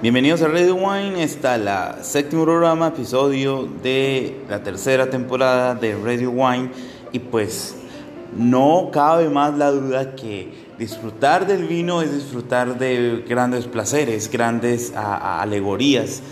Bienvenidos a Radio Wine, está la séptimo programa, episodio de la tercera temporada de Radio Wine y pues no cabe más la duda que disfrutar del vino es disfrutar de grandes placeres, grandes alegorías,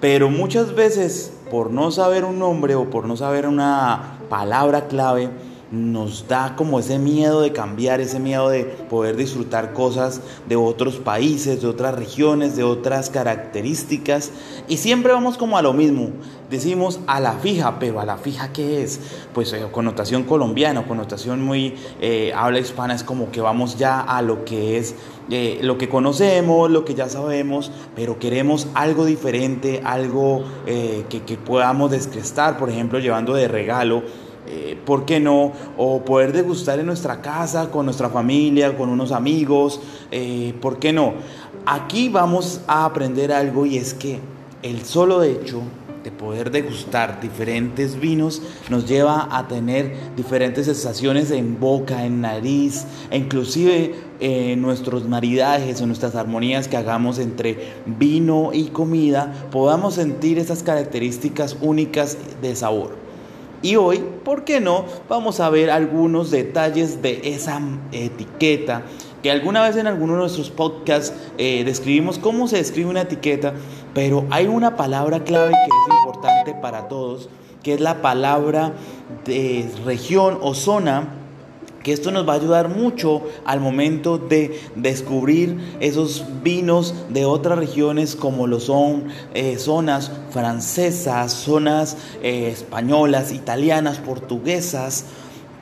pero muchas veces por no saber un nombre o por no saber una palabra clave, nos da como ese miedo de cambiar, ese miedo de poder disfrutar cosas de otros países, de otras regiones, de otras características. Y siempre vamos como a lo mismo. Decimos a la fija, pero a la fija ¿qué es? Pues eh, connotación colombiana, connotación muy eh, habla hispana, es como que vamos ya a lo que es eh, lo que conocemos, lo que ya sabemos, pero queremos algo diferente, algo que, que podamos descrestar, por ejemplo, llevando de regalo eh, ¿por qué no? O poder degustar en nuestra casa, con nuestra familia, con unos amigos, eh, ¿por qué no? Aquí vamos a aprender algo y es que el solo hecho de poder degustar diferentes vinos nos lleva a tener diferentes sensaciones en boca, en nariz, e inclusive en nuestros maridajes o nuestras armonías que hagamos entre vino y comida, podamos sentir esas características únicas de sabor. Y hoy, ¿por qué no? Vamos a ver algunos detalles de esa etiqueta que alguna vez en alguno de nuestros podcasts eh, describimos cómo se describe una etiqueta, pero hay una palabra clave que es importante para todos, que es la palabra de región o zona que esto nos va a ayudar mucho al momento de descubrir esos vinos de otras regiones como lo son eh, zonas francesas, zonas eh, españolas, italianas, portuguesas.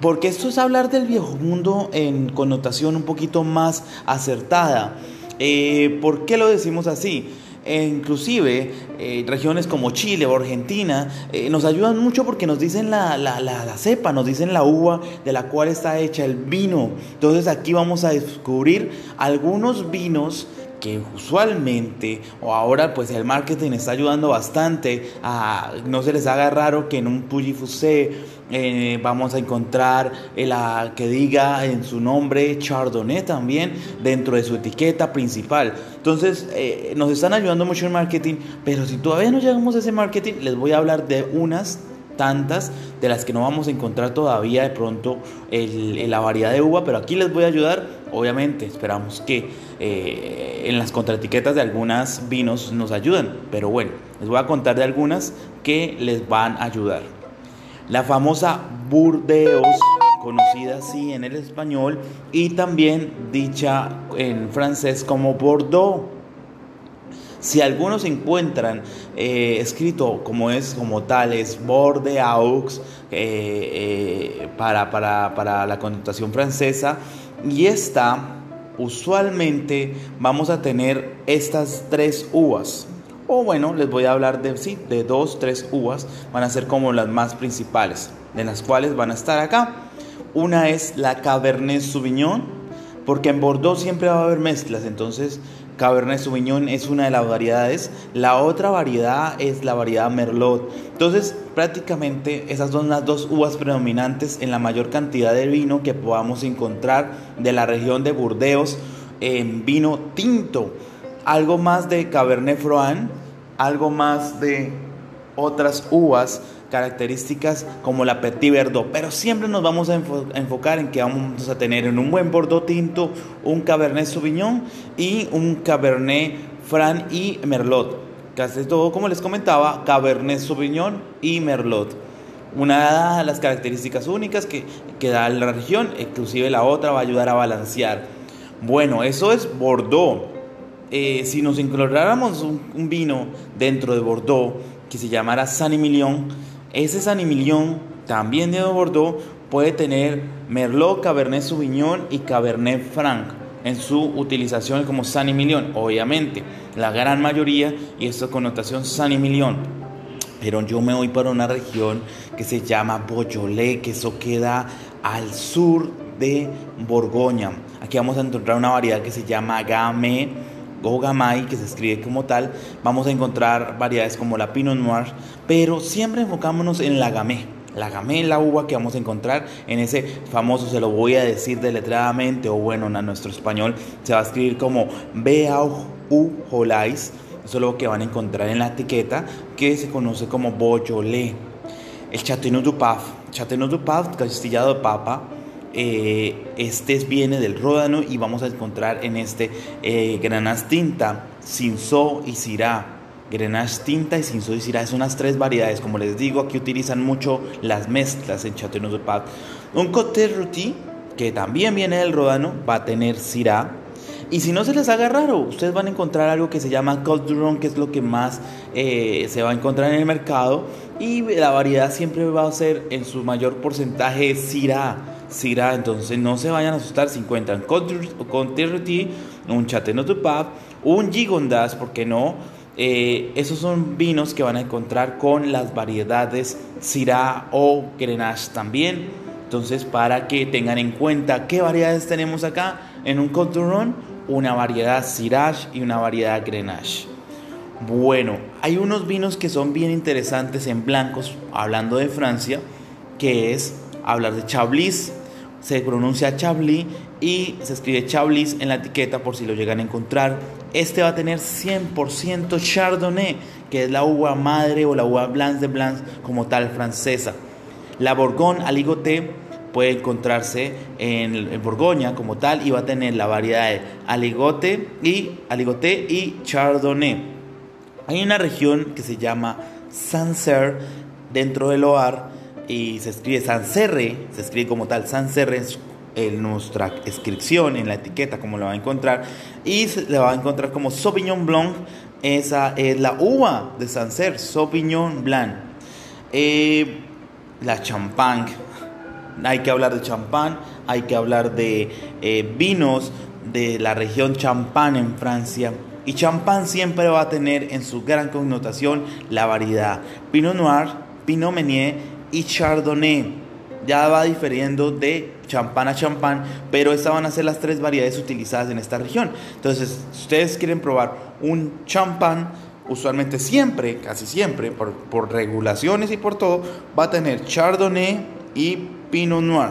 Porque esto es hablar del viejo mundo en connotación un poquito más acertada. Eh, ¿Por qué lo decimos así? E inclusive eh, regiones como Chile o Argentina eh, nos ayudan mucho porque nos dicen la, la, cepa, nos dicen la uva de la cual está hecha el vino. Entonces aquí vamos a descubrir algunos vinos que usualmente o ahora pues el marketing está ayudando bastante a no se les haga raro que en un Puyi Fusé eh, vamos a encontrar la que diga en su nombre Chardonnay también dentro de su etiqueta principal. Entonces eh, nos están ayudando mucho en marketing, pero si todavía no llegamos a ese marketing les voy a hablar de unas tantas de las que no vamos a encontrar todavía de pronto en la variedad de uva, pero aquí les voy a ayudar. Obviamente, esperamos que eh, en las contraetiquetas de algunas vinos nos ayuden, pero bueno, les voy a contar de algunas que les van a ayudar. La famosa Burdeos, conocida así en el español y también dicha en francés como Bordeaux si algunos encuentran eh, escrito como es como tal, es Bordeaux eh, eh, para, para, la connotación francesa, y esta usualmente vamos a tener estas tres uvas. O bueno, les voy a hablar de, sí, de dos, tres uvas, van a ser como las más principales, de las cuales van a estar acá. Una es la Cabernet Sauvignon, porque en Bordeaux siempre va a haber mezclas, entonces Cabernet Sauvignon es una de las variedades. La otra variedad es la variedad Merlot. Entonces, prácticamente esas son las dos uvas predominantes en la mayor cantidad de vino que podamos encontrar de la región de Burdeos en vino tinto. Algo más de Cabernet Franc, algo más de otras uvas características como la Petit Verdot, pero siempre nos vamos a enfocar en que vamos a tener en un buen Bordeaux tinto un Cabernet Sauvignon y un Cabernet Franc y Merlot. Casi todo, como les comentaba, Cabernet Sauvignon y Merlot. Una de las características únicas que, da la región, inclusive la otra va a ayudar a balancear. Bueno, eso es Bordeaux. Eh, si nos encontráramos un, un, vino dentro de Bordeaux que se llamara San Emilion, ese San Emilion, también de Bordeaux, puede tener Merlot, Cabernet Sauvignon y Cabernet Franc en su utilización como San Emilion, obviamente. La gran mayoría y esta connotación San Emilion. Pero yo me voy para una región que se llama Beaujolais, que eso queda al sur de Borgoña. Aquí vamos a encontrar una variedad que se llama Gamay Gamay, que se escribe como tal. Vamos a encontrar variedades como la Pinot Noir, pero siempre enfocámonos en la Gamay. La gamela uva que vamos a encontrar en ese famoso, se lo voy a decir deletradamente, o bueno, en nuestro español se va a escribir como u Holais. Eso es lo que van a encontrar en la etiqueta que se conoce como Beaujolais. El Chateauneuf du Pape, Chateauneuf du Pape, castillado de papa. Eh, este viene del Ródano y vamos a encontrar en este eh, Grenache Tinta, Cinsault y Syrah Grenache tinta y sin y Syrah son unas tres variedades. Como les digo, aquí utilizan mucho las mezclas en Chateauneuf de Pape. Un Côté Rôti, que también viene del Ródano, va a tener Syrah. Y si no se les haga raro, ustedes van a encontrar algo que se llama Cold Duron, que es lo que más eh, se va a encontrar en el mercado. Y la variedad siempre va a ser en su mayor porcentaje Syrah. Syrah, entonces no se vayan a asustar si encuentran Côté Rôti, un Pape, un Gigondas, porque no? Eh, esos son vinos que van a encontrar con las variedades Syrah o Grenache también. Entonces, para que tengan en cuenta qué variedades tenemos acá en un Contourron, una variedad Syrah y una variedad Grenache. Bueno, hay unos vinos que son bien interesantes en blancos, hablando de Francia, que es hablar de Chablis, se pronuncia Chablis y se escribe Chablis en la etiqueta por si lo llegan a encontrar. Este va a tener 100% Chardonnay, que es la uva madre o la uva Blanc de Blanc como tal francesa. La Bourgogne Aligoté puede encontrarse en, Borgoña como tal y va a tener la variedad de Aligoté y, Aligoté y Chardonnay. Hay una región que se llama Sancerre dentro del Loire y se escribe Sancerre, se escribe como tal Sancerre en nuestra inscripción, en la etiqueta, como lo va a encontrar, y se le va a encontrar como Sauvignon Blanc, esa es la uva de Sancerre, Sauvignon Blanc. Eh, la champán, hay que hablar de champán, hay que hablar de eh, vinos de la región champán en Francia. Y champán siempre va a tener en su gran connotación la variedad Pinot Noir, Pinot Meunier y Chardonnay. Ya va difiriendo de champán a champán, pero estas van a ser las tres variedades utilizadas en esta región. Entonces, si ustedes quieren probar un champán, usualmente siempre, casi siempre, por, por regulaciones y por todo, va a tener Chardonnay y Pinot Noir.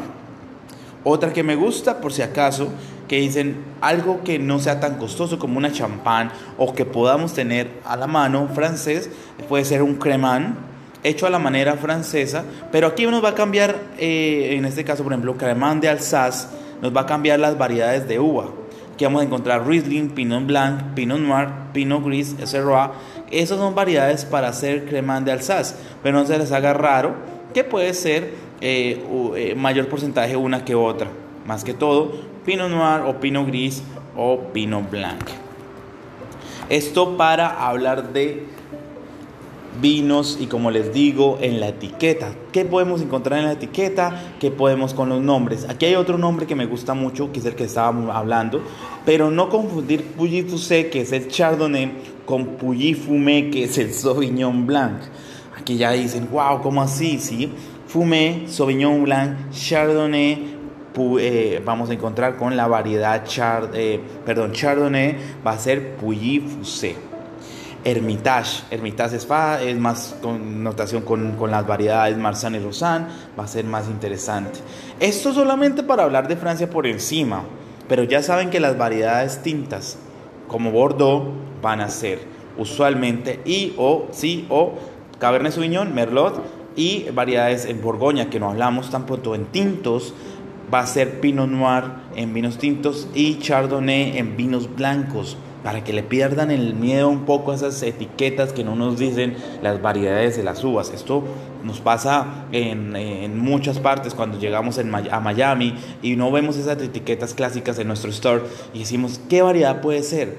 Otra que me gusta, por si acaso, que dicen algo que no sea tan costoso como una champán o que podamos tener a la mano francés, puede ser un cremant hecho a la manera francesa, pero aquí nos va a cambiar, eh, en este caso, por ejemplo, Cremant de Alsace, nos va a cambiar las variedades de uva. Aquí vamos a encontrar Riesling, Pinot Blanc, Pinot Noir, Pinot Gris, Syrah. Esas son variedades para hacer Cremant de Alsace, pero no se les haga raro que puede ser eh, eh, mayor porcentaje una que otra. Más que todo, Pinot Noir o Pinot Gris o Pinot Blanc. Esto para hablar de vinos y como les digo en la etiqueta. ¿Qué podemos encontrar en la etiqueta? ¿Qué podemos con los nombres? Aquí hay otro nombre que me gusta mucho, que es el que estábamos hablando, pero no confundir Puyi Fusé, que es el Chardonnay, con Puyi Fumé, que es el Sauvignon Blanc. Aquí ya dicen, wow, ¿cómo así? Sí, Fumé, Sauvignon Blanc, Chardonnay, eh, vamos a encontrar con la variedad Chard, eh, perdón, Chardonnay, va a ser Puyi Fusé. Hermitage. Hermitage es, es más connotación con, con las variedades Marsan y Rosan, va a ser más interesante. Esto solamente para hablar de Francia por encima, pero ya saben que las variedades tintas, como Bordeaux, van a ser usualmente y o sí o Cabernet Sauvignon, Merlot y variedades en Borgoña, que no hablamos tampoco en tintos, va a ser Pinot Noir en vinos tintos y Chardonnay en vinos blancos para que le pierdan el miedo un poco a esas etiquetas que no nos dicen las variedades de las uvas. Esto nos pasa en, muchas partes cuando llegamos en, a Miami y no vemos esas etiquetas clásicas en nuestro store y decimos, ¿qué variedad puede ser?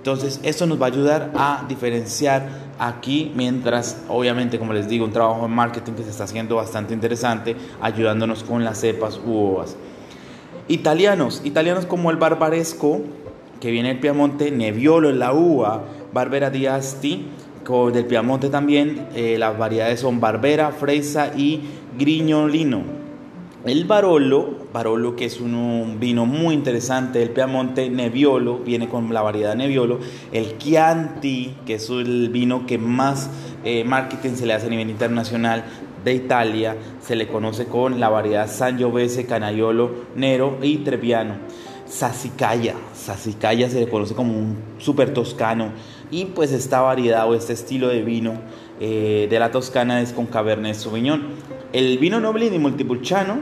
Entonces, esto nos va a ayudar a diferenciar aquí, mientras, obviamente, como les digo, un trabajo en marketing que se está haciendo bastante interesante, ayudándonos con las cepas uvas. Italianos, italianos como el barbaresco, que viene el Piamonte, Nebbiolo en la uva, Barbera di Asti, del Piamonte también, eh, las variedades son Barbera, Fresa y Grignolino. El Barolo, Barolo que es un, vino muy interesante del Piamonte, Nebbiolo, viene con la variedad Nebbiolo, el Chianti, que es el vino que más eh, marketing se le hace a nivel internacional, de Italia se le conoce con la variedad Sangiovese, Canaiolo, Nero y Trebbiano. Sassicaia, Sassicaia se le conoce como un super toscano y pues esta variedad o este estilo de vino eh, de la Toscana es con Cabernet Sauvignon. El vino noble y Montepulciano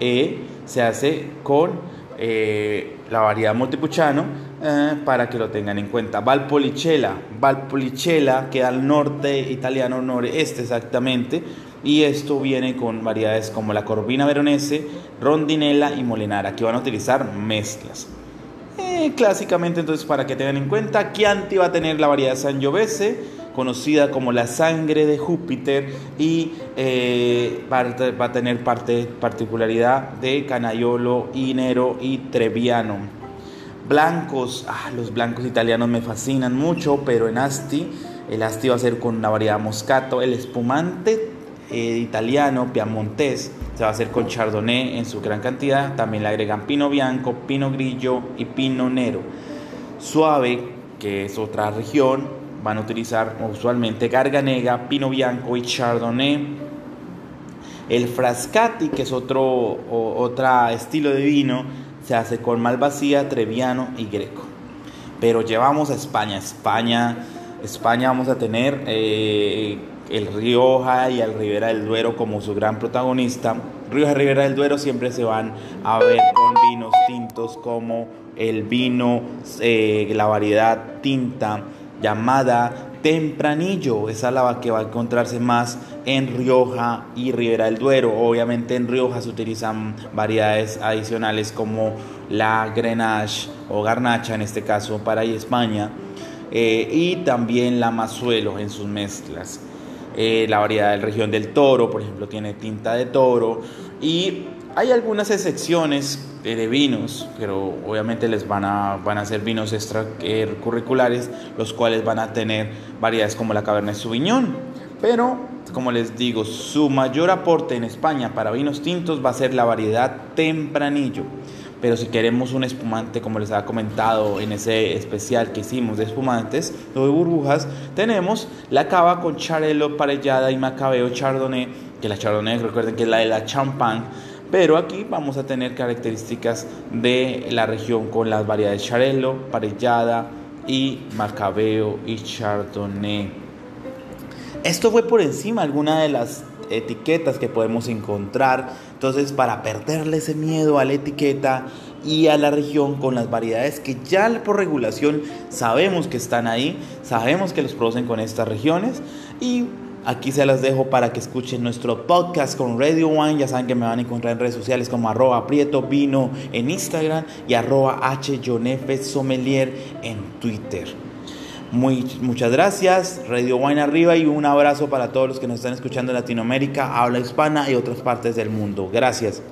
eh, se hace con eh, la variedad Montepulciano eh, para que lo tengan en cuenta. Valpolicella, Valpolicella queda al norte italiano, noreste exactamente, y esto viene con variedades como la Corvina Veronese, Rondinella y Molinara, que van a utilizar mezclas. Eh, clásicamente, entonces, para que tengan en cuenta, Chianti va a tener la variedad Sangiovese, conocida como la sangre de Júpiter y eh, va, a tener parte, particularidad de Canaiolo, Inero y Treviano. Blancos, ah, los blancos italianos me fascinan mucho, pero en Asti, el Asti va a ser con la variedad Moscato, el espumante eh, italiano, Piamontés, se va a hacer con Chardonnay en su gran cantidad, también le agregan Pino Bianco, Pino Grillo y Pino Nero. Suave, que es otra región, van a utilizar usualmente Garganega, Pino Bianco y Chardonnay. El Frascati, que es otro estilo de vino, se hace con Malvasía, Treviano y Greco. Pero llevamos a España. España, España vamos a tener eh, el Rioja y el Ribera del Duero como su gran protagonista. Rioja y Ribera del Duero siempre se van a ver con vinos tintos como el vino, eh, la variedad tinta llamada Tempranillo. Esa es la que va a encontrarse más en Rioja y Ribera del Duero. Obviamente en Rioja se utilizan variedades adicionales como la Grenache o Garnacha en este caso para España. Eh, y también la Mazuelo en sus mezclas. Eh, la variedad de región del toro, por ejemplo, tiene tinta de toro. Y hay algunas excepciones de vinos, pero obviamente les van a, van a ser vinos extracurriculares, los cuales van a tener variedades como la Cabernet Sauvignon. Pero, como les digo, su mayor aporte en España para vinos tintos va a ser la variedad Tempranillo. Pero si queremos un espumante, como les había comentado en ese especial que hicimos de espumantes o de burbujas, tenemos la cava con charelo, parellada y macabeo chardonnay, que la chardonnay recuerden que es la de la champagne pero aquí vamos a tener características de la región con las variedades Charello, Parellada y Macabeo y Chardonnay. Esto fue por encima alguna de las etiquetas que podemos encontrar. Entonces, para perderle ese miedo a la etiqueta y a la región con las variedades que ya por regulación sabemos que están ahí, sabemos que los producen con estas regiones y Aquí se las dejo para que escuchen nuestro podcast con Radio One. Ya saben que me van a encontrar en redes sociales como arroba Prieto Vino en Instagram y arroba H Sommelier en Twitter. Muy, muchas gracias, Radio Wine arriba y un abrazo para todos los que nos están escuchando en Latinoamérica, habla hispana y otras partes del mundo. Gracias.